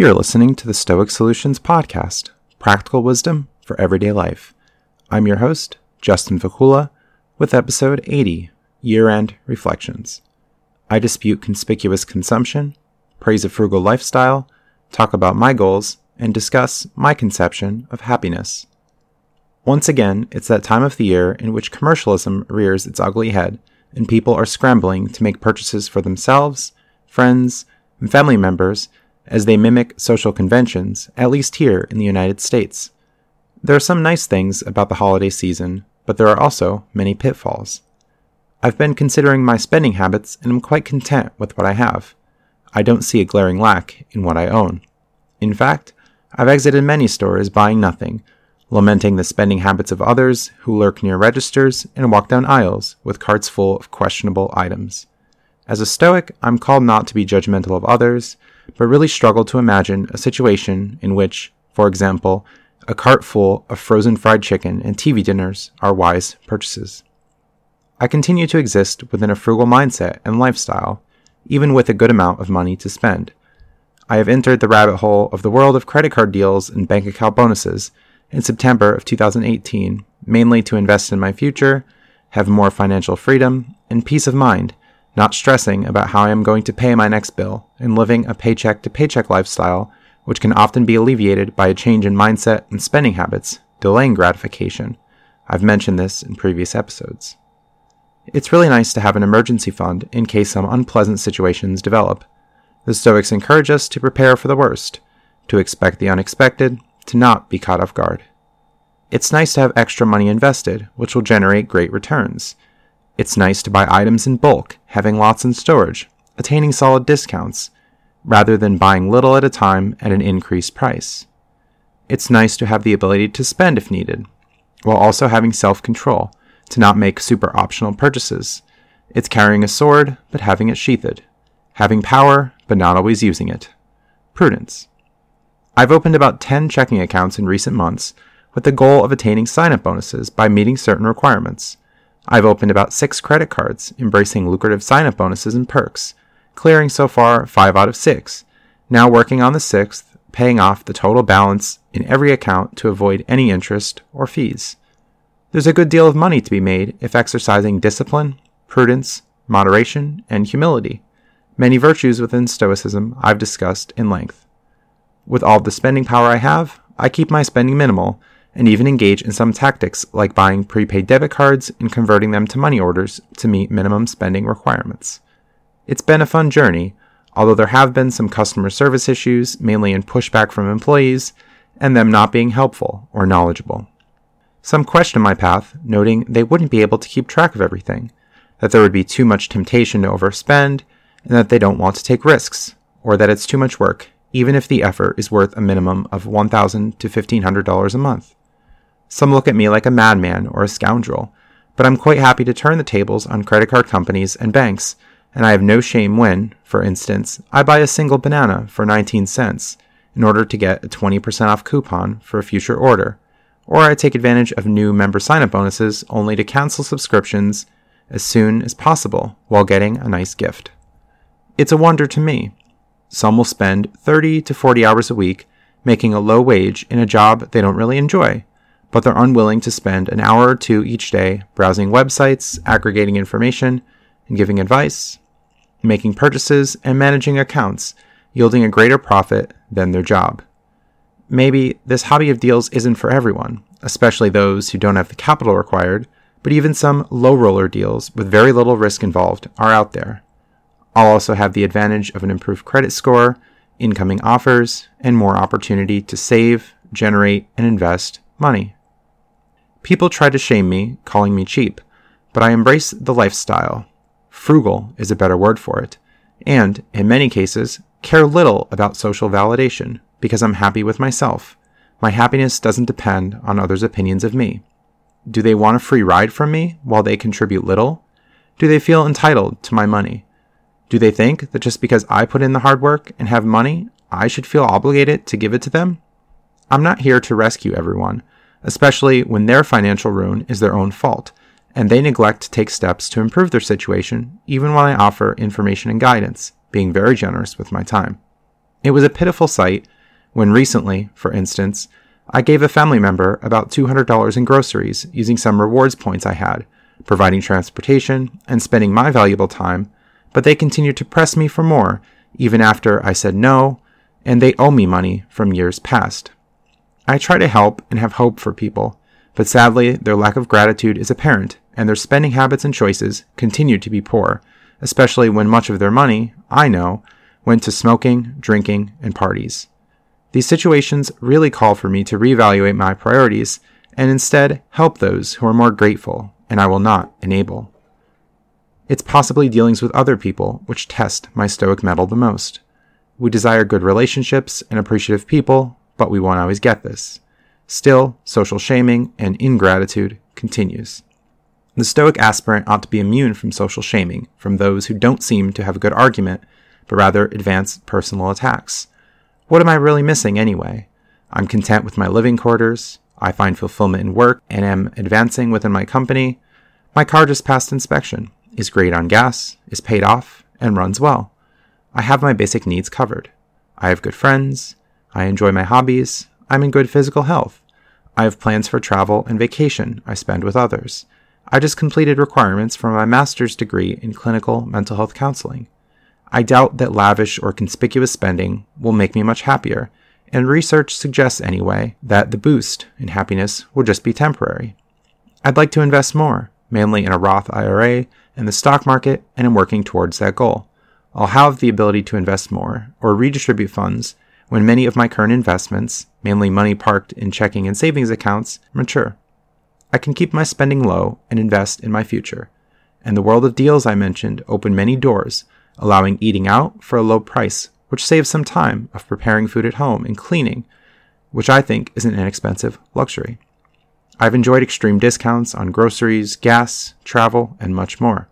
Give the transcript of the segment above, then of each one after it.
You're listening to the Stoic Solutions Podcast, practical wisdom for everyday life. I'm your host, Justin Vacula, with episode 80 Year End Reflections. I dispute conspicuous consumption, praise a frugal lifestyle, talk about my goals, and discuss my conception of happiness. Once again, it's that time of the year in which commercialism rears its ugly head and people are scrambling to make purchases for themselves, friends, and family members as they mimic social conventions, at least here in the United States. There are some nice things about the holiday season, but there are also many pitfalls. I've been considering my spending habits and am quite content with what I have. I don't see a glaring lack in what I own. In fact, I've exited many stores buying nothing, lamenting the spending habits of others who lurk near registers and walk down aisles with carts full of questionable items. As a Stoic, I'm called not to be judgmental of others, but really struggle to imagine a situation in which, for example, a cart full of frozen fried chicken and TV dinners are wise purchases. I continue to exist within a frugal mindset and lifestyle, even with a good amount of money to spend. I have entered the rabbit hole of the world of credit card deals and bank account bonuses in September of 2018, mainly to invest in my future, have more financial freedom, and peace of mind not stressing about how I am going to pay my next bill, and living a paycheck to paycheck lifestyle, which can often be alleviated by a change in mindset and spending habits, delaying gratification. I've mentioned this in previous episodes. It's really nice to have an emergency fund in case some unpleasant situations develop. The Stoics encourage us to prepare for the worst, to expect the unexpected, to not be caught off guard. It's nice to have extra money invested, which will generate great returns it's nice to buy items in bulk, having lots in storage, attaining solid discounts, rather than buying little at a time at an increased price. It's nice to have the ability to spend if needed, while also having self control to not make super optional purchases. It's carrying a sword, but having it sheathed, having power, but not always using it. Prudence. I've opened about 10 checking accounts in recent months with the goal of attaining sign up bonuses by meeting certain requirements. I've opened about six credit cards, embracing lucrative sign up bonuses and perks, clearing so far five out of six. Now working on the sixth, paying off the total balance in every account to avoid any interest or fees. There's a good deal of money to be made if exercising discipline, prudence, moderation, and humility, many virtues within Stoicism I've discussed in length. With all the spending power I have, I keep my spending minimal and even engage in some tactics like buying prepaid debit cards and converting them to money orders to meet minimum spending requirements. It's been a fun journey, although there have been some customer service issues, mainly in pushback from employees and them not being helpful or knowledgeable. Some question my path, noting they wouldn't be able to keep track of everything, that there would be too much temptation to overspend, and that they don't want to take risks, or that it's too much work, even if the effort is worth a minimum of 1,000 to $1,500 a month. Some look at me like a madman or a scoundrel, but I'm quite happy to turn the tables on credit card companies and banks, and I have no shame when, for instance, I buy a single banana for 19 cents in order to get a 20% off coupon for a future order, or I take advantage of new member sign up bonuses only to cancel subscriptions as soon as possible while getting a nice gift. It's a wonder to me. Some will spend 30 to 40 hours a week making a low wage in a job they don't really enjoy but they're unwilling to spend an hour or two each day browsing websites, aggregating information, and giving advice, making purchases, and managing accounts, yielding a greater profit than their job. Maybe this hobby of deals isn't for everyone, especially those who don't have the capital required, but even some low roller deals with very little risk involved are out there. I'll also have the advantage of an improved credit score, incoming offers, and more opportunity to save, generate, and invest money. People try to shame me, calling me cheap, but I embrace the lifestyle. Frugal is a better word for it, and, in many cases, care little about social validation because I'm happy with myself. My happiness doesn't depend on others' opinions of me. Do they want a free ride from me while they contribute little? Do they feel entitled to my money? Do they think that just because I put in the hard work and have money, I should feel obligated to give it to them? I'm not here to rescue everyone especially when their financial ruin is their own fault, and they neglect to take steps to improve their situation, even when I offer information and guidance, being very generous with my time. It was a pitiful sight when recently, for instance, I gave a family member about $200 in groceries using some rewards points I had, providing transportation and spending my valuable time, but they continued to press me for more even after I said no, and they owe me money from years past. I try to help and have hope for people, but sadly, their lack of gratitude is apparent, and their spending habits and choices continue to be poor, especially when much of their money, I know, went to smoking, drinking, and parties. These situations really call for me to reevaluate my priorities and instead help those who are more grateful, and I will not enable. It's possibly dealings with other people which test my stoic mettle the most. We desire good relationships and appreciative people, but we won't always get this. Still, social shaming and ingratitude continues. The Stoic aspirant ought to be immune from social shaming from those who don't seem to have a good argument, but rather advance personal attacks. What am I really missing anyway? I'm content with my living quarters. I find fulfillment in work and am advancing within my company. My car just passed inspection, is great on gas, is paid off, and runs well. I have my basic needs covered. I have good friends. I enjoy my hobbies. I'm in good physical health. I have plans for travel and vacation I spend with others. I just completed requirements for my master's degree in clinical mental health counseling. I doubt that lavish or conspicuous spending will make me much happier, and research suggests anyway that the boost in happiness will just be temporary. I'd like to invest more, mainly in a Roth IRA and the stock market, and am working towards that goal. I'll have the ability to invest more or redistribute funds when many of my current investments, mainly money parked in checking and savings accounts, mature. I can keep my spending low and invest in my future. And the world of deals I mentioned open many doors, allowing eating out for a low price, which saves some time of preparing food at home and cleaning, which I think is an inexpensive luxury. I've enjoyed extreme discounts on groceries, gas, travel, and much more.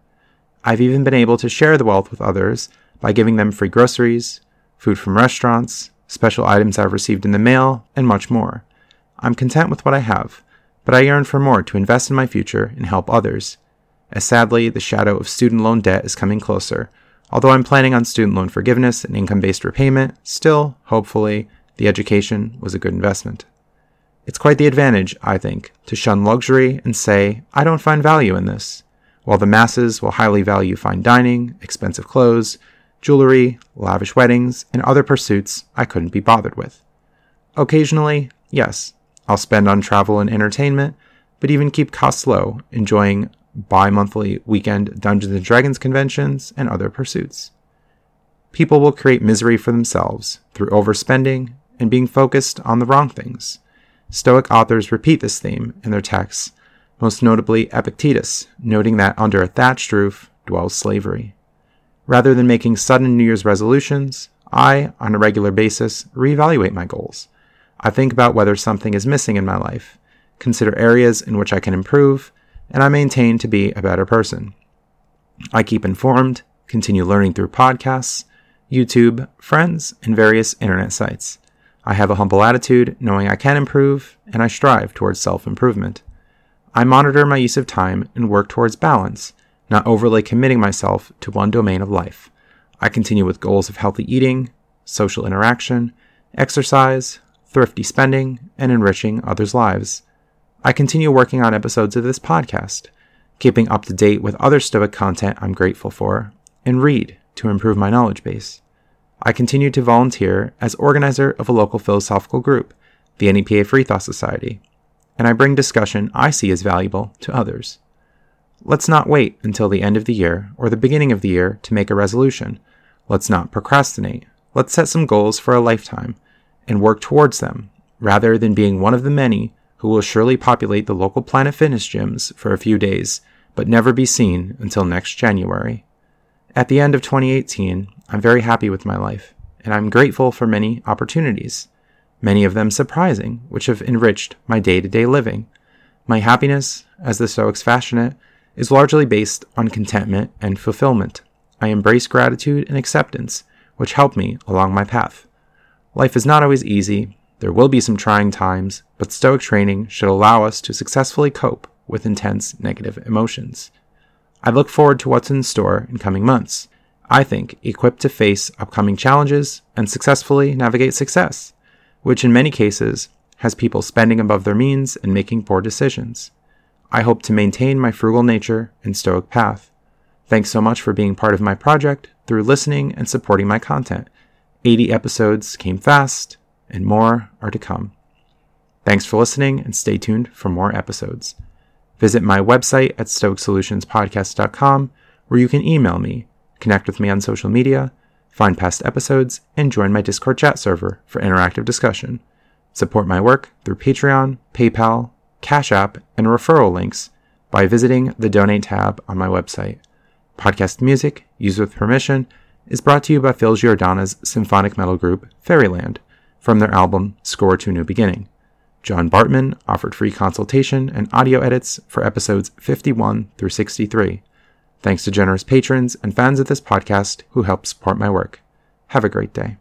I've even been able to share the wealth with others by giving them free groceries, food from restaurants, special items I've received in the mail, and much more. I'm content with what I have, but I yearn for more to invest in my future and help others. As sadly, the shadow of student loan debt is coming closer. Although I'm planning on student loan forgiveness and income based repayment, still, hopefully, the education was a good investment. It's quite the advantage, I think, to shun luxury and say, I don't find value in this, while the masses will highly value fine dining, expensive clothes, jewelry, lavish weddings, and other pursuits I couldn't be bothered with. Occasionally, yes, I'll spend on travel and entertainment, but even keep costs low, enjoying bi monthly weekend Dungeons and Dragons conventions and other pursuits. People will create misery for themselves through overspending and being focused on the wrong things. Stoic authors repeat this theme in their texts, most notably Epictetus, noting that under a thatched roof dwells slavery. Rather than making sudden New Year's resolutions, I, on a regular basis, reevaluate my goals. I think about whether something is missing in my life, consider areas in which I can improve, and I maintain to be a better person. I keep informed, continue learning through podcasts, YouTube, friends, and various internet sites. I have a humble attitude, knowing I can improve, and I strive towards self improvement. I monitor my use of time and work towards balance, not overly committing myself to one domain of life. I continue with goals of healthy eating, social interaction, exercise, thrifty spending, and enriching others' lives. I continue working on episodes of this podcast, keeping up to date with other Stoic content I'm grateful for, and read to improve my knowledge base. I continue to volunteer as organizer of a local philosophical group, the NEPA Free Thought Society, and I bring discussion I see as valuable to others. Let's not wait until the end of the year or the beginning of the year to make a resolution. Let's not procrastinate. Let's set some goals for a lifetime and work towards them, rather than being one of the many who will surely populate the local Planet Fitness gyms for a few days, but never be seen until next January. At the end of 2018, I'm very happy with my life, and I'm grateful for many opportunities, many of them surprising, which have enriched my day to day living. My happiness, as the Stoics fashion it, is largely based on contentment and fulfillment. I embrace gratitude and acceptance, which help me along my path. Life is not always easy. There will be some trying times, but Stoic training should allow us to successfully cope with intense negative emotions. I look forward to what's in store in coming months. I think, equipped to face upcoming challenges and successfully navigate success, which in many cases has people spending above their means and making poor decisions. I hope to maintain my frugal nature and stoic path. Thanks so much for being part of my project through listening and supporting my content. 80 episodes came fast, and more are to come. Thanks for listening and stay tuned for more episodes. Visit my website at stoicsolutionspodcast.com where you can email me, connect with me on social media, find past episodes, and join my Discord chat server for interactive discussion. Support my work through Patreon, PayPal, Cash App, and referral links by visiting the Donate tab on my website. Podcast music, used with permission, is brought to you by Phil Giordana's symphonic metal group Fairyland from their album Score to a New Beginning. John Bartman offered free consultation and audio edits for episodes 51 through 63. Thanks to generous patrons and fans of this podcast who help support my work. Have a great day.